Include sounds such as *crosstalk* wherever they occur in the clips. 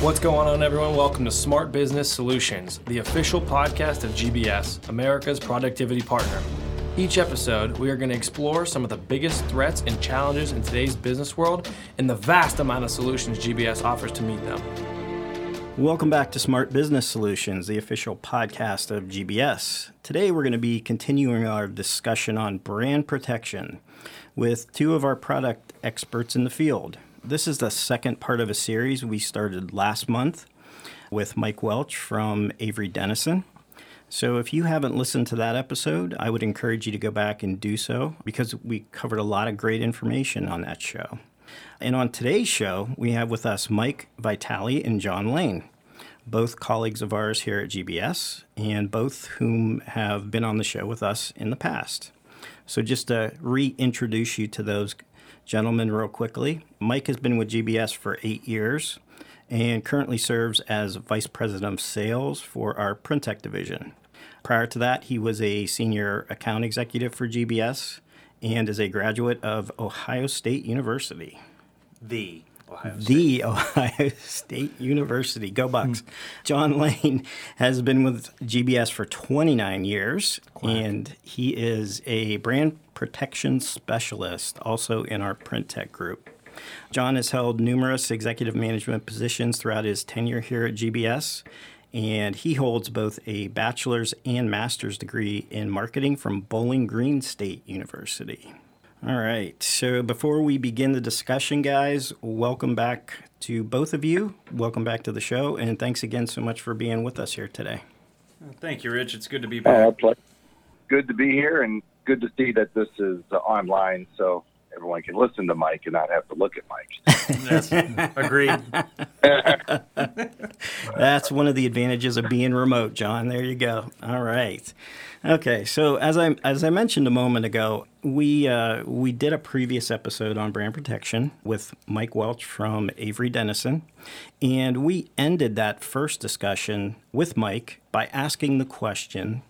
What's going on, everyone? Welcome to Smart Business Solutions, the official podcast of GBS, America's productivity partner. Each episode, we are going to explore some of the biggest threats and challenges in today's business world and the vast amount of solutions GBS offers to meet them. Welcome back to Smart Business Solutions, the official podcast of GBS. Today, we're going to be continuing our discussion on brand protection with two of our product experts in the field. This is the second part of a series we started last month with Mike Welch from Avery Dennison. So, if you haven't listened to that episode, I would encourage you to go back and do so because we covered a lot of great information on that show. And on today's show, we have with us Mike Vitale and John Lane, both colleagues of ours here at GBS, and both whom have been on the show with us in the past. So, just to reintroduce you to those gentlemen real quickly, Mike has been with GBS for eight years and currently serves as Vice President of Sales for our Printech division. Prior to that, he was a senior account executive for GBS and is a graduate of Ohio State University. The Ohio The Ohio *laughs* State University. Go Bucks. Hmm. John Lane has been with GBS for 29 years, and he is a brand protection specialist, also in our print tech group. John has held numerous executive management positions throughout his tenure here at GBS, and he holds both a bachelor's and master's degree in marketing from Bowling Green State University. All right, so before we begin the discussion, guys, welcome back to both of you. Welcome back to the show, and thanks again so much for being with us here today. Thank you, Rich. It's good to be Uh, back. pl- good to be here and good to see that this is uh, online so everyone can listen to Mike and not have to look at Mike. *laughs* Yes, agreed. *laughs* That's one of the advantages of being remote, John. There you go. All right. Okay, so as I as I mentioned a moment ago, we uh, we did a previous episode on brand protection with Mike Welch from Avery Dennison, and we ended that first discussion with Mike by asking the question: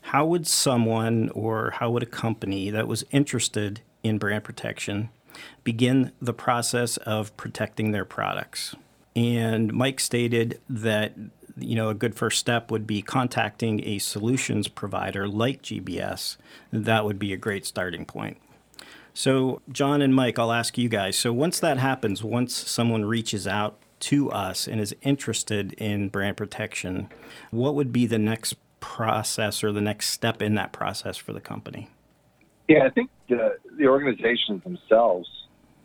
How would someone or how would a company that was interested in brand protection begin the process of protecting their products? And Mike stated that you know a good first step would be contacting a solutions provider like GBS. That would be a great starting point. So, John and Mike, I'll ask you guys. So, once that happens, once someone reaches out to us and is interested in brand protection, what would be the next process or the next step in that process for the company? Yeah, I think the, the organizations themselves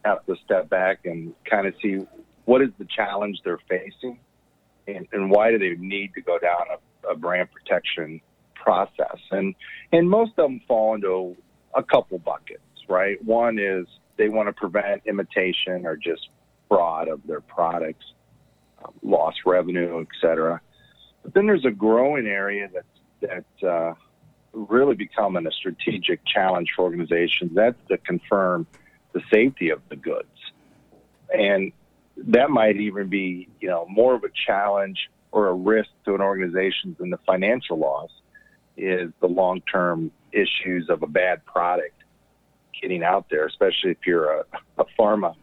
have to step back and kind of see what is the challenge they're facing and, and why do they need to go down a, a brand protection process. And, and most of them fall into a couple buckets, right? One is they want to prevent imitation or just fraud of their products, um, lost revenue, et cetera. But then there's a growing area that's, that, uh, really becoming a strategic challenge for organizations. That's to confirm the safety of the goods. And that might even be, you know, more of a challenge or a risk to an organization than the financial loss is the long-term issues of a bad product getting out there, especially if you're a, a pharma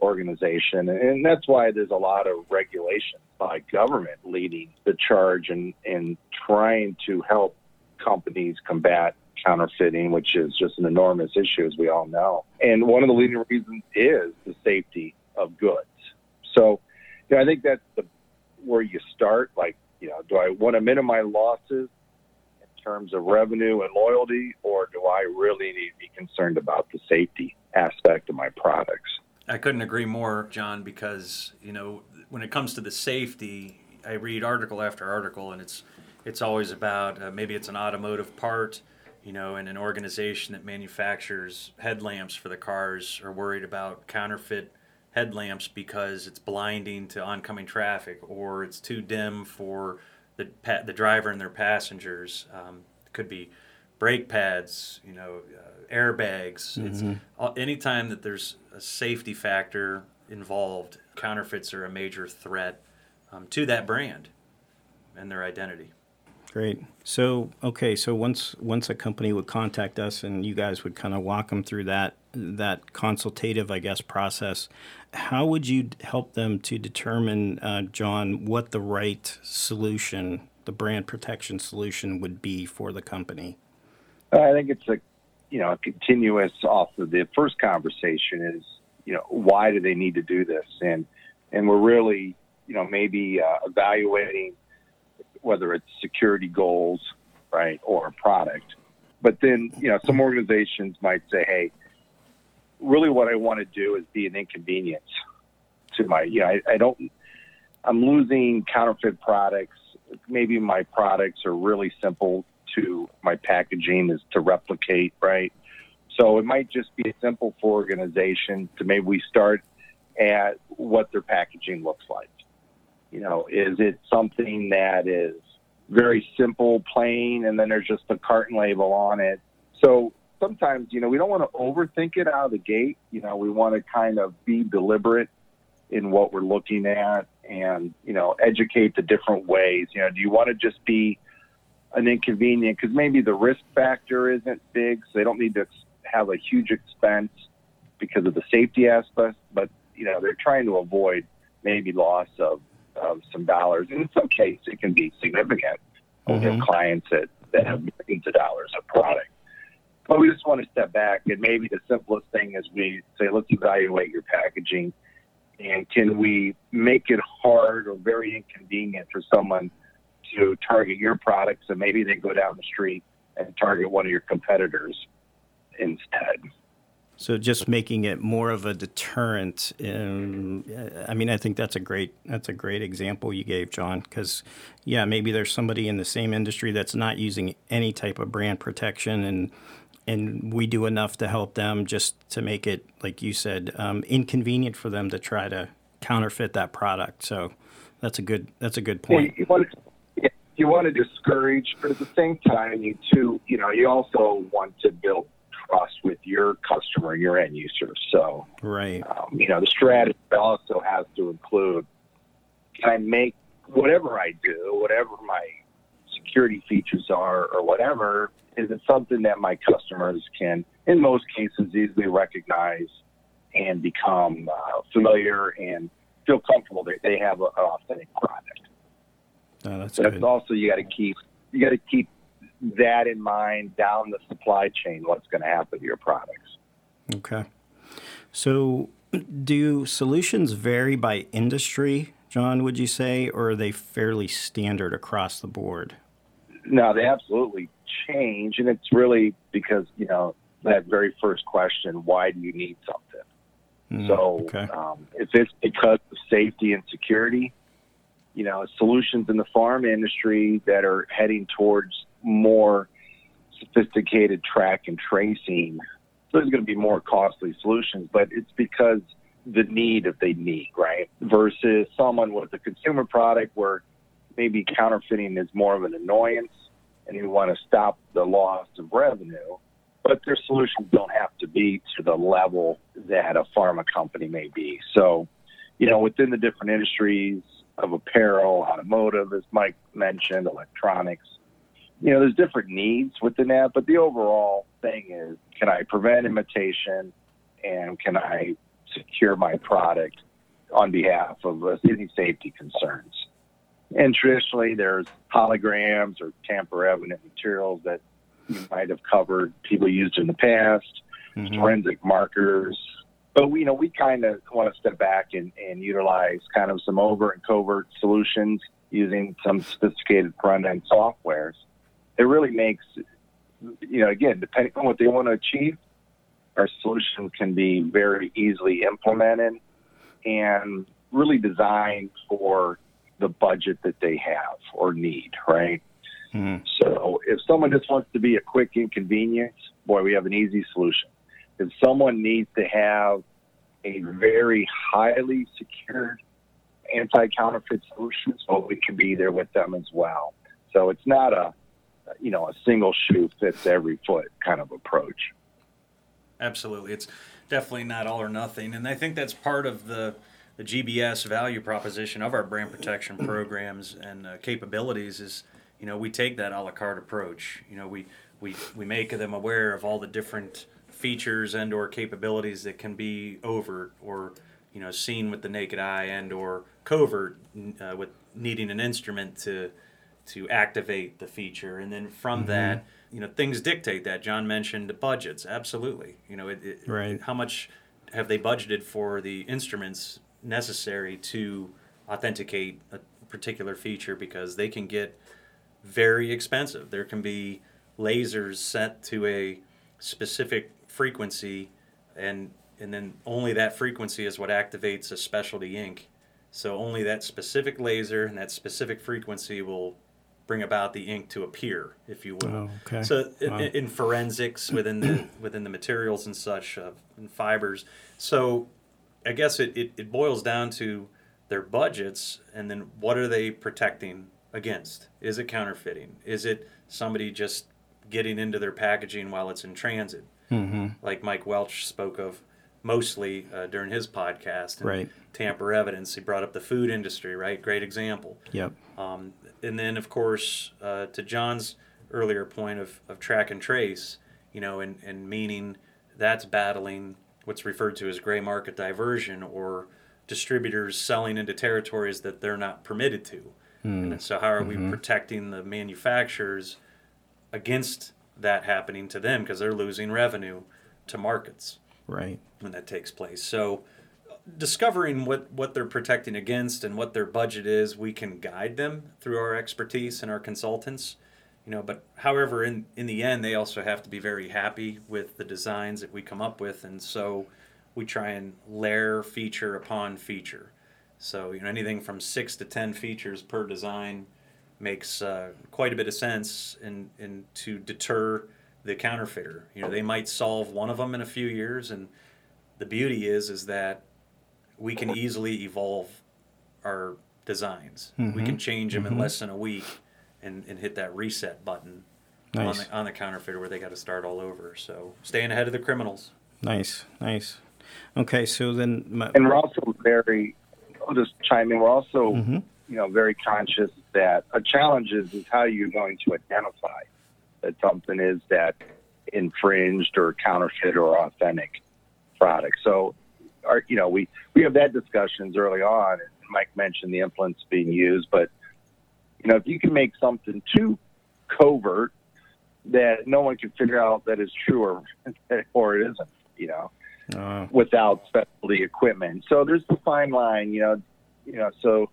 organization. And that's why there's a lot of regulation by government leading the charge and, and trying to help companies combat counterfeiting, which is just an enormous issue, as we all know. And one of the leading reasons is the safety of goods. So, you know, I think that's the where you start. Like, you know, do I want to minimize losses in terms of revenue and loyalty, or do I really need to be concerned about the safety aspect of my products? I couldn't agree more, John, because you know when it comes to the safety, I read article after article, and it's it's always about uh, maybe it's an automotive part, you know, and an organization that manufactures headlamps for the cars are worried about counterfeit headlamps because it's blinding to oncoming traffic or it's too dim for the pa- the driver and their passengers. Um, it could be brake pads, you know, uh, airbags. It's uh, anytime that there's a safety factor involved, counterfeits are a major threat um, to that brand and their identity. Great. So, okay, so once once a company would contact us and you guys would kind of walk them through that that consultative, I guess, process, how would you help them to determine, uh, John, what the right solution, the brand protection solution, would be for the company? I think it's a you know a continuous off of the first conversation is you know why do they need to do this and and we're really you know maybe uh, evaluating whether it's security goals right or a product but then you know some organizations might say hey really what I want to do is be an inconvenience to my you know I, I don't I'm losing counterfeit products maybe my products are really simple to my packaging is to replicate, right? So it might just be simple for organization to maybe we start at what their packaging looks like. You know, is it something that is very simple, plain, and then there's just a carton label on it? So sometimes, you know, we don't want to overthink it out of the gate. You know, we want to kind of be deliberate in what we're looking at and, you know, educate the different ways. You know, do you want to just be an inconvenience because maybe the risk factor isn't big, so they don't need to have a huge expense because of the safety aspect. But you know, they're trying to avoid maybe loss of, of some dollars. And in some cases, it can be significant. Mm-hmm. We have clients that, that have millions of dollars of product. But we just want to step back, and maybe the simplest thing is we say, let's evaluate your packaging, and can we make it hard or very inconvenient for someone to target your products, and maybe they go down the street and target one of your competitors instead. So just making it more of a deterrent. Um, I mean, I think that's a great that's a great example you gave, John. Because yeah, maybe there's somebody in the same industry that's not using any type of brand protection, and and we do enough to help them just to make it, like you said, um, inconvenient for them to try to counterfeit that product. So that's a good that's a good point. you want to you want to discourage, but at the same time, you too, you know, you also want to build with your customer, your end user. So, right, um, you know, the strategy also has to include: can I make whatever I do, whatever my security features are, or whatever, is it something that my customers can, in most cases, easily recognize and become uh, familiar and feel comfortable that they have an authentic product. No, that's but good. also you got to keep you got to keep that in mind down the supply chain. What's going to happen to your products? Okay. So, do solutions vary by industry, John? Would you say, or are they fairly standard across the board? No, they absolutely change, and it's really because you know that very first question: Why do you need something? Mm, so, okay. um, if it's because of safety and security, you know, solutions in the pharma industry that are heading towards more sophisticated track and tracing. So there's going to be more costly solutions, but it's because the need that they need, right? Versus someone with a consumer product where maybe counterfeiting is more of an annoyance and you want to stop the loss of revenue, but their solutions don't have to be to the level that a pharma company may be. So, you know, within the different industries, of apparel, automotive, as Mike mentioned, electronics. You know, there's different needs within that, but the overall thing is can I prevent imitation and can I secure my product on behalf of any safety concerns? And traditionally, there's holograms or tamper evident materials that you might have covered, people used in the past, mm-hmm. forensic markers, but we, you know, we kind of want to step back and, and utilize kind of some overt and covert solutions using some sophisticated front end softwares. It really makes, you know, again, depending on what they want to achieve, our solution can be very easily implemented and really designed for the budget that they have or need, right? Mm-hmm. So if someone just wants to be a quick inconvenience, boy, we have an easy solution if someone needs to have a very highly secured anti-counterfeit solution, so we can be there with them as well. So it's not a, you know, a single shoe fits every foot kind of approach. Absolutely, it's definitely not all or nothing, and I think that's part of the the GBS value proposition of our brand protection programs and uh, capabilities is you know, we take that a la carte approach. You know, we we we make them aware of all the different features and or capabilities that can be overt or you know seen with the naked eye and or covert uh, with needing an instrument to to activate the feature. And then from mm-hmm. that you know things dictate that. John mentioned budgets. Absolutely. You know it, it, right. how much have they budgeted for the instruments necessary to authenticate a particular feature? Because they can get very expensive. There can be lasers set to a specific frequency and and then only that frequency is what activates a specialty ink. So only that specific laser and that specific frequency will bring about the ink to appear if you will oh, okay. so wow. in, in, forensics within the *clears throat* within the materials and such uh, and fibers so i guess it, it, it boils down to their budgets and then what are they protecting against is it counterfeiting is it somebody just getting into their packaging while it's in transit mm-hmm. like Mike Welch spoke of mostly uh, during his podcast. And right. Tamper evidence. He brought up the food industry, right? Great example. Yep. Um, and then, of course, uh, to John's earlier point of, of track and trace, you know, and, and meaning that's battling what's referred to as gray market diversion or distributors selling into territories that they're not permitted to. Mm. And so, how are mm-hmm. we protecting the manufacturers against that happening to them because they're losing revenue to markets right when that takes place so discovering what what they're protecting against and what their budget is we can guide them through our expertise and our consultants you know but however in in the end they also have to be very happy with the designs that we come up with and so we try and layer feature upon feature so you know anything from 6 to 10 features per design makes uh, quite a bit of sense in, in to deter the counterfeiter. You know, they might solve one of them in a few years, and the beauty is is that we can easily evolve our designs. Mm-hmm. We can change them mm-hmm. in less than a week, and, and hit that reset button nice. on the on the counterfeiter where they got to start all over. So staying ahead of the criminals. Nice, nice. Okay, so then my, and we're also very. I'll just chime in. We're also mm-hmm. you know very conscious that a challenge is, is how you're going to identify that something is that infringed or counterfeit or authentic product. So, our, you know, we, we have that discussions early on. And Mike mentioned the influence being used, but you know, if you can make something too covert that no one can figure out that is true or *laughs* or it isn't, you know, uh. without specialty equipment. So there's the fine line, you know, you know, so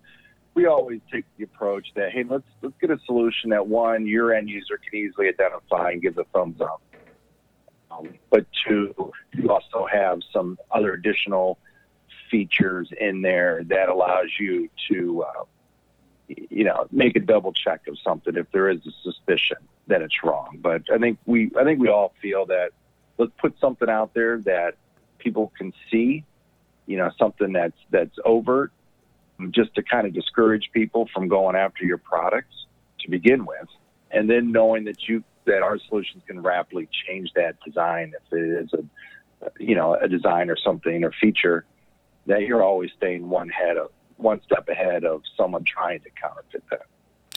we always take the approach that hey, let's let's get a solution that one your end user can easily identify and give a thumbs up. Um, but two, you also have some other additional features in there that allows you to, uh, you know, make a double check of something if there is a suspicion that it's wrong. But I think we I think we all feel that let's put something out there that people can see, you know, something that's that's overt just to kind of discourage people from going after your products to begin with, and then knowing that you that our solutions can rapidly change that design if it is a you know a design or something or feature that you're always staying one head of one step ahead of someone trying to counterfeit that.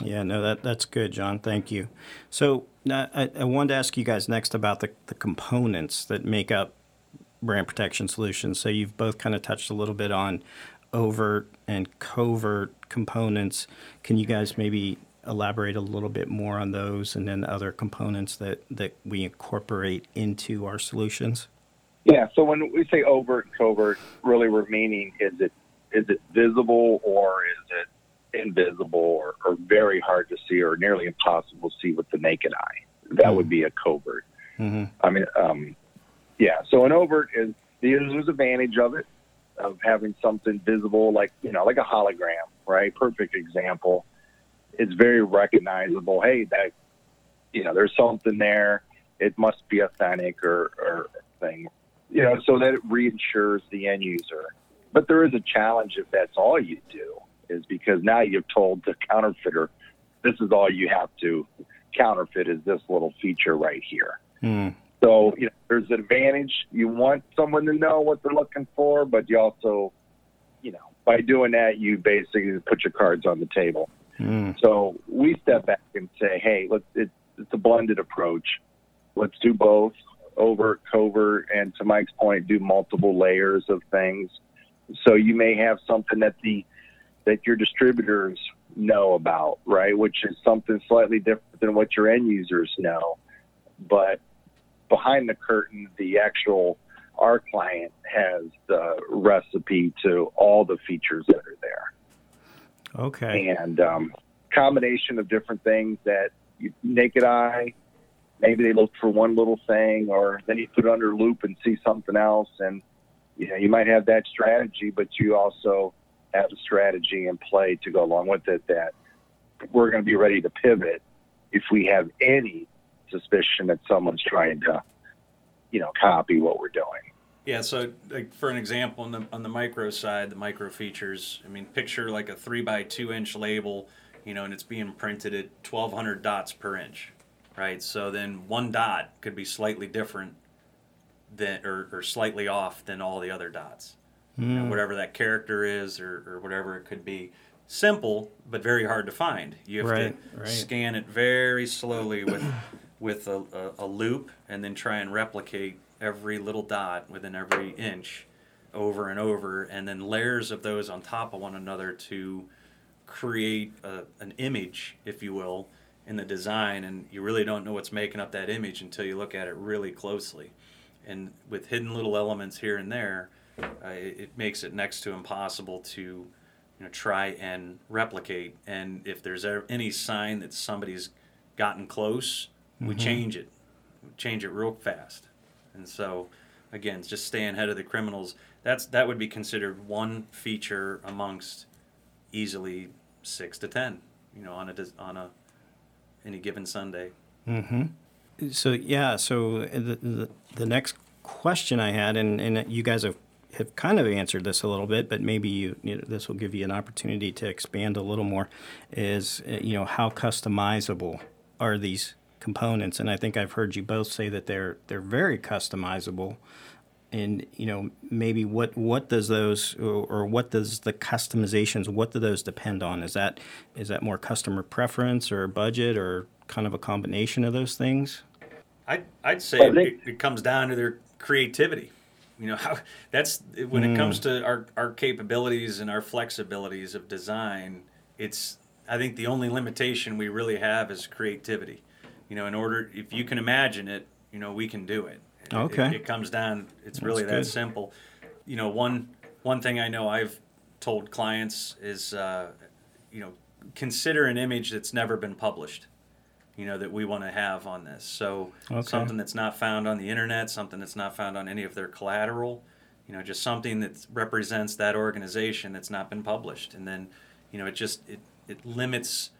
Yeah, no, that that's good, John. Thank you. So I, I wanted to ask you guys next about the, the components that make up brand protection solutions. So you've both kind of touched a little bit on overt and covert components. Can you guys maybe elaborate a little bit more on those and then other components that, that we incorporate into our solutions? Yeah, so when we say overt and covert, really we're meaning is it is it visible or is it invisible or, or very hard to see or nearly impossible to see with the naked eye? That mm-hmm. would be a covert. Mm-hmm. I mean, um, yeah. So an overt is the user's advantage of it of having something visible, like you know, like a hologram, right? Perfect example. It's very recognizable. Hey, that you know, there's something there. It must be authentic or, or thing, you know, so that it reinsures the end user. But there is a challenge if that's all you do, is because now you've told the counterfeiter, this is all you have to counterfeit is this little feature right here. Mm. So, you know, there's an advantage. You want someone to know what they're looking for, but you also, you know, by doing that, you basically put your cards on the table. Mm. So we step back and say, hey, let's, it's, it's a blended approach. Let's do both overt, covert, and to Mike's point, do multiple layers of things. So you may have something that the that your distributors know about, right? Which is something slightly different than what your end users know. But behind the curtain, the actual our client has the recipe to all the features that are there. Okay. And um, combination of different things that you, naked eye, maybe they look for one little thing, or then you put it under loupe and see something else. And you know, you might have that strategy, but you also have a strategy in play to go along with it that we're going to be ready to pivot if we have any suspicion that someone's trying to, you know, copy what we're doing. Yeah, so like for an example, on the on the micro side, the micro features. I mean, picture like a three by two inch label, you know, and it's being printed at 1,200 dots per inch, right? So then one dot could be slightly different than or, or slightly off than all the other dots, mm. you know, hmm. whatever that character is or, or whatever it could be. Simple, but very hard to find. You have right, to right. scan it very slowly with with a, a, a loupe, and then try and replicate every little dot within every inch over and over, and then layers of those on top of one another to create a, an image, if you will, in the design. And you really don't know what's making up that image until you look at it really closely. And with hidden little elements here and there, uh, it, it, makes it next to impossible to you know, try and replicate. And if there's any sign that somebody's gotten close, mm-hmm. we change it. We change it real fast. And so, again, just staying ahead of the criminals. That's that would be considered one feature amongst easily six to ten. You know, on a on a any given Sunday. Mm-hmm. So yeah, so the, the, the next question I had, and, and you guys have have kind of answered this a little bit, but maybe you, you know, this will give you an opportunity to expand a little more. Is you know how customizable are these components, and I think I've heard you both say that they're they're very customizable. And you know maybe what what does those or, or what does the customizations what do those depend on? Is that is that more customer preference or budget or kind of a combination of those things? I'd, I'd say it, it, comes down to their creativity. You know, how *laughs* that's when mm. it comes to our, our capabilities and our flexibilities of design, it's I think the only limitation we really have is creativity you know, in order, if you can imagine it, you know, we can do it. Okay. It, it comes down. It's really that simple. You know, one one thing I know I've told clients is, uh, you know, consider an image that's never been published. You know that we want to have on this. So okay. something that's not found on the internet, something that's not found on any of their collateral. You know, just something that represents that organization that's not been published, and then, you know, it just it it limits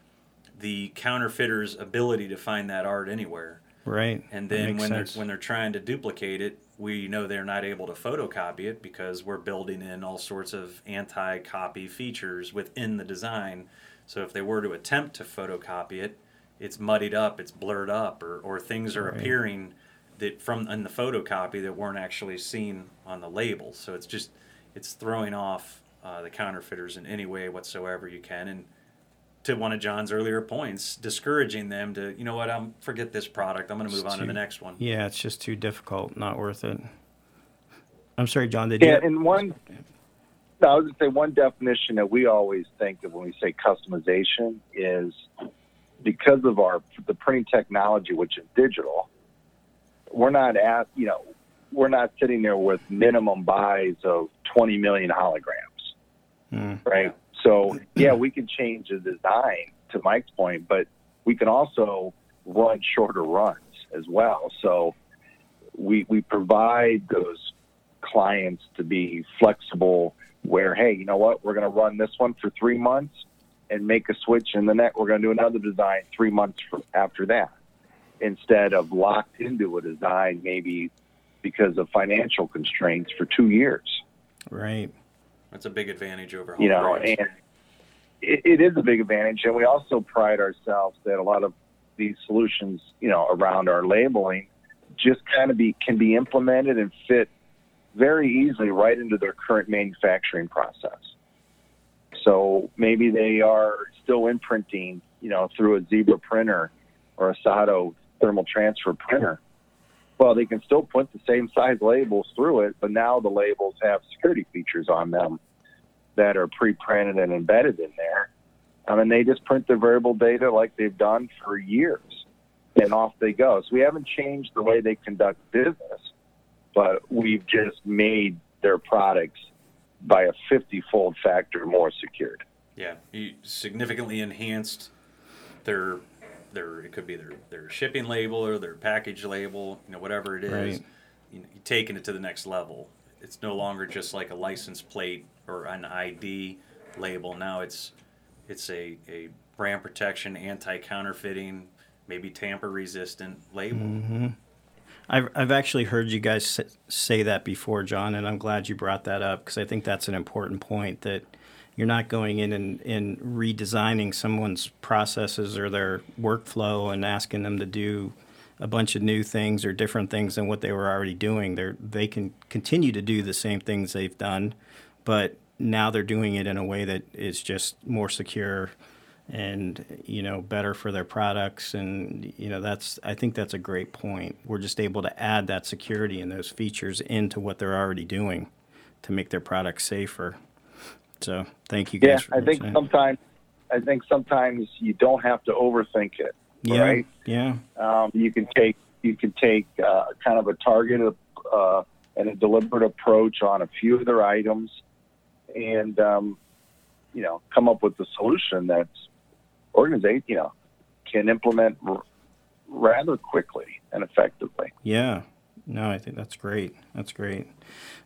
the counterfeiter's ability to find that art anywhere. Right. And then when sense. they're when they're trying to duplicate it, we know they're not able to photocopy it because we're building in all sorts of anti-copy features within the design. So if they were to attempt to photocopy it, it's muddied up, it's blurred up, or, or things are right. appearing that from in the photocopy that weren't actually seen on the label. So it's just it's throwing off uh, the counterfeiters in any way whatsoever you can. And to one of John's earlier points, discouraging them to, you know what, I'm forget this product. I'm going to move on to the next one. Yeah, it's just too difficult, not worth it. I'm sorry, John. Did yeah, you? and one. No, I was going to say one definition that we always think of when we say customization is because of our the printing technology, which is digital. We're not at you know we're not sitting there with minimum buys of 20 million holograms, mm. right? So yeah, we can change the design to Mike's point, but we can also run shorter runs as well. So we we provide those clients to be flexible where hey, you know what, we're going to run this one for 3 months and make a switch and the next we're going to do another design 3 months after that instead of locked into a design maybe because of financial constraints for 2 years. Right. That's a big advantage over home you know, and it, it is a big advantage, and we also pride ourselves that a lot of these solutions, you know, around our labeling, just kind of be can be implemented and fit very easily right into their current manufacturing process. So maybe they are still imprinting, you know, through a Zebra printer or a Sato thermal transfer printer. Well, they can still put the same size labels through it, but now the labels have security features on them that are pre-printed and embedded in there. I mean, they just print their variable data like they've done for years, and off they go. So we haven't changed the way they conduct business, but we've just made their products by a 50-fold factor more secured. Yeah, you significantly enhanced their their it could be their their shipping label or their package label, you know, whatever it is. Right. You know, taking it to the next level. It's no longer just like a license plate or an ID label. Now it's it's a, a brand protection, anti counterfeiting, maybe tamper resistant label. Mm-hmm. I've, I've actually heard you guys say that before, John, and I'm glad you brought that up because I think that's an important point that you're not going in and, and redesigning someone's processes or their workflow and asking them to do a bunch of new things or different things than what they were already doing. They're, they can continue to do the same things they've done, but now they're doing it in a way that is just more secure and you know better for their products. And you know that's i think that's a great point. We're just able to add that security and those features into what they're already doing to make their products safer so thank you guys Yeah, I think sometimes I think sometimes you don't have to overthink it. yeah right? yeah Um, you can take you can take uh, kind of a targeted uh, and a deliberate approach on a few of their items, and um, you know come up with a solution that's organization you know can implement r- rather quickly and effectively. Yeah. No, I think that's great. That's great.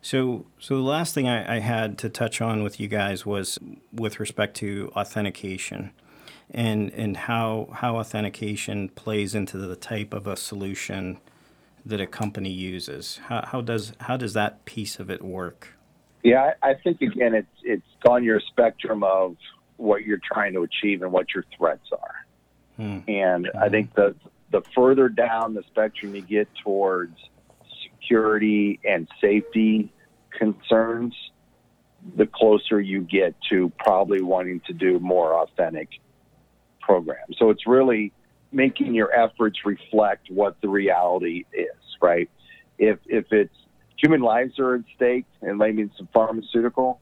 So, so the last thing I, I had to touch on with you guys was with respect to authentication, and and how how authentication plays into the type of a solution that a company uses. How, how does how does that piece of it work? Yeah, I, I think again it's it's on your spectrum of what you're trying to achieve and what your threats are. Hmm. And I think the the further down the spectrum you get towards security and safety concerns, the closer you get to probably wanting to do more authentic programs. So it's really making your efforts reflect what the reality is, right? If if it's human lives are at stake and maybe some pharmaceutical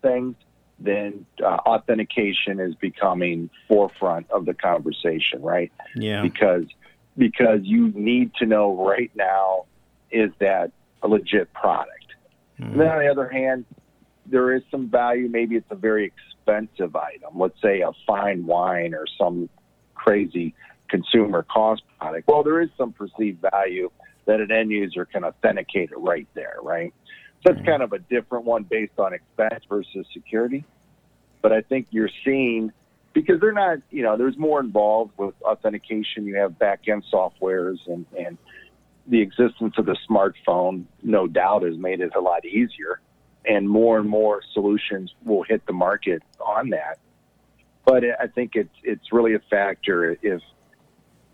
things, then uh, authentication is becoming forefront of the conversation, right? Yeah. Because because you need to know right now is that a legit product. And then on the other hand, there is some value. Maybe it's a very expensive item. Let's say a fine wine or some crazy consumer cost product. Well, there is some perceived value that an end user can authenticate it right there, right? So that's kind of a different one based on expense versus security. But I think you're seeing because they're not, you know, there's more involved with authentication. You have back end softwares and, and the existence of the smartphone, no doubt, has made it a lot easier. And more and more solutions will hit the market on that. But I think it's it's really a factor if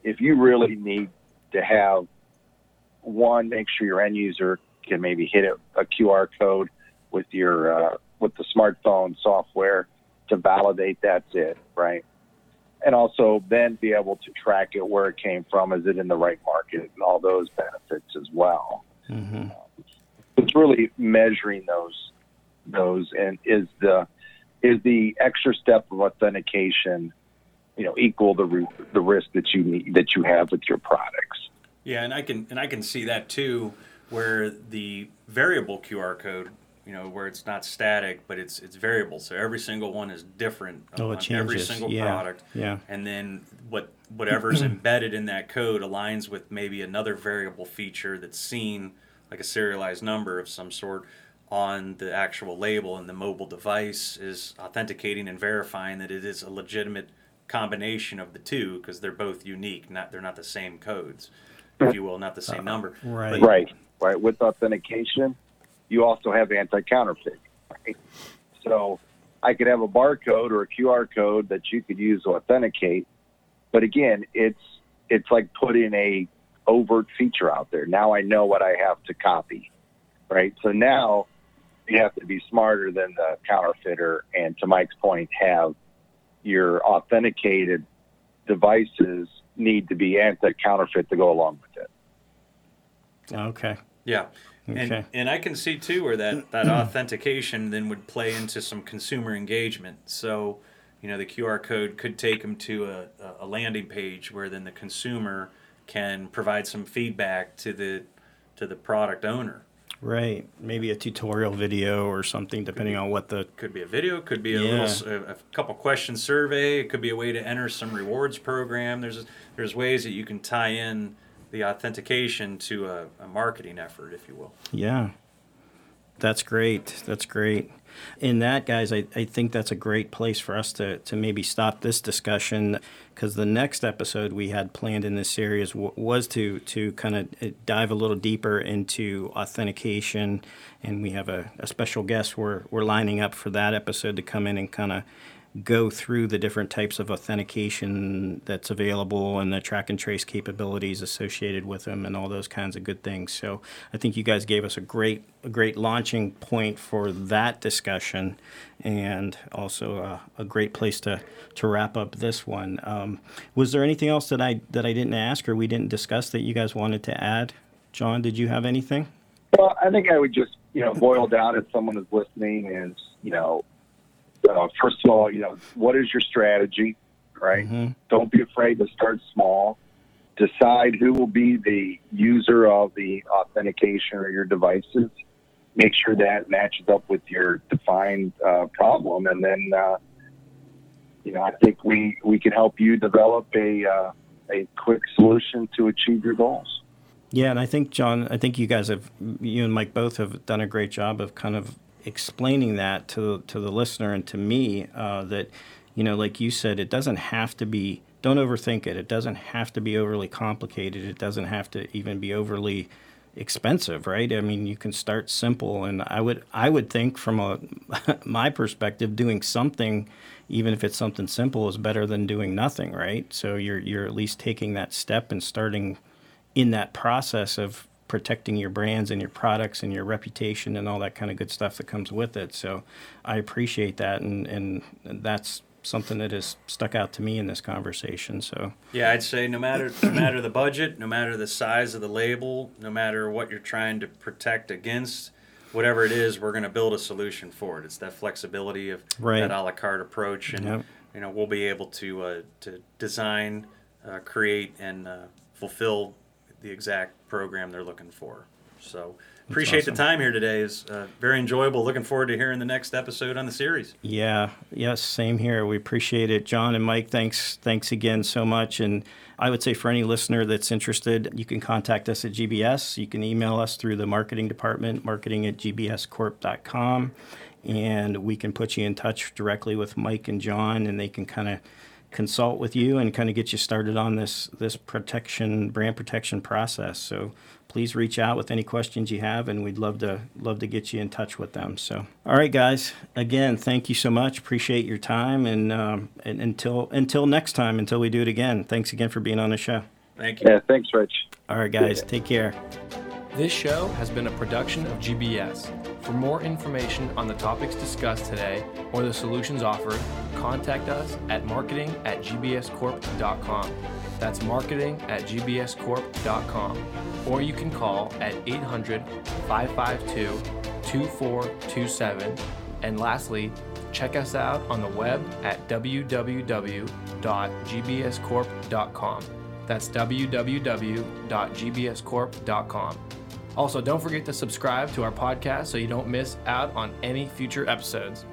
if you really need to have one, make sure your end user can maybe hit a, a QR code with your uh, with the smartphone software to validate that's it, right? And also then be able to track it where it came from, is it in the right market, and all those benefits as well. hmm It's really measuring those those and is the is the extra step of authentication, you know, equal the re- the risk that you need that you have with your products. Yeah, and I can and I can see that too, where the variable QR code, you know, where it's not static, but it's it's variable. So every single one is different Oh, it on every single Yeah. product. Yeah. And then what whatever's *clears throat* embedded in that code aligns with maybe another variable feature that's seen, like a serialized number of some sort, on the actual label, and the mobile device is authenticating and verifying that it is a legitimate combination of the two because they're both unique. Not they're not the same codes, if you will, not the same uh, number. right. But- Right, right. With authentication, you also have anti-counterfeit. Right? So I could have a barcode or a QR code that you could use to authenticate, but again, it's it's like putting a overt feature out there. Now I know what I have to copy, right? So now you have to be smarter than the counterfeiter, and to Mike's point, have your authenticated devices need to be anti-counterfeit to go along with it. Okay. Yeah. Okay. And, and I can see too where that, that *clears throat* authentication then would play into some consumer engagement. So, you know, the QR code could take them to a, a landing page where then the consumer can provide some feedback to the to the product owner. Right. Maybe a tutorial video or something, depending on what the. Could be a video, could be a Yeah. little a, a couple question survey. It could be a way to enter some rewards program. There's there's ways that you can tie in the authentication to a, a marketing effort, if you will. Yeah. That's great. That's great. In that, guys, I, I think that's a great place for us to, to maybe stop this discussion because the next episode we had planned in this series w- was to, to kind of eh, dive a little deeper into authentication. And we have a, a special guest we're, we're lining up for that episode to come in and kind of go through the different types of authentication that's available and the track and trace capabilities associated with them and all those kinds of good things. So I think you guys gave us a great a great launching point for that discussion and also a, a great place to, to wrap up this one. Um, was there anything else that I that I didn't ask or we didn't discuss that you guys wanted to add? John, did you have anything? Well, I think I would just, you know, boil down if someone is listening is, you know, uh, first of all, you know, what is your strategy, right? Mhm. Don't be afraid to start small. Decide who will be the user of the authentication or your devices. Make sure that matches up with your defined uh, problem, and then, uh, you know, I think we we can help you develop a uh, a quick solution to achieve your goals. Yeah, and I think John, I think you guys have, you and Mike both have done a great job of kind of explaining that to to the listener and to me uh, that, you know, like you said, it doesn't have to be. Don't overthink it. It doesn't have to be overly complicated. It doesn't have to even be overly expensive, right? I mean, you can start simple, and I would I would think from a *laughs* my perspective, doing something, even if it's something simple, is better than doing nothing, right? So you're you're at least taking that step and starting in that process of protecting your brands and your products and your reputation and all that kind of good stuff that comes with it. So I appreciate that, and and that's something that has stuck out to me in this conversation. So Yeah, I'd say no matter no matter the budget, no matter the size of the label, no matter what you're trying to protect against, whatever it is, we're going to build a solution for it. It's that flexibility of Right. that a la carte approach, and Yep. you know we'll be able to uh, to design, uh, create, and uh, fulfill the exact program they're looking for. So appreciate the time here today. is uh, very enjoyable. Looking forward to hearing the next episode on the series. Yeah, yes, same here. We appreciate it. John and Mike, thanks thanks again so much. And I would say for any listener that's interested, you can contact us at GBS. You can email us through the marketing department, marketing at gbscorp.com. And we can put you in touch directly with Mike and John, and they can kind of consult with you and kind of get you started on this this protection brand protection process. So please reach out with any questions you have, and we'd love to love to get you in touch with them. So all right, guys, again, thank you so much. Appreciate your time, and, um, and until until next time, until we do it again. Thanks again for being on the show. Thank you. Yeah, thanks, Rich. All right, guys, take care. This show has been a production of GBS. For more information on the topics discussed today or the solutions offered, contact us at marketing at gbscorp.com. That's marketing at gbscorp.com. Or you can call at 800 552 2427. And lastly, check us out on the web at www.gbscorp.com. That's www.gbscorp.com. Also, don't forget to subscribe to our podcast so you don't miss out on any future episodes.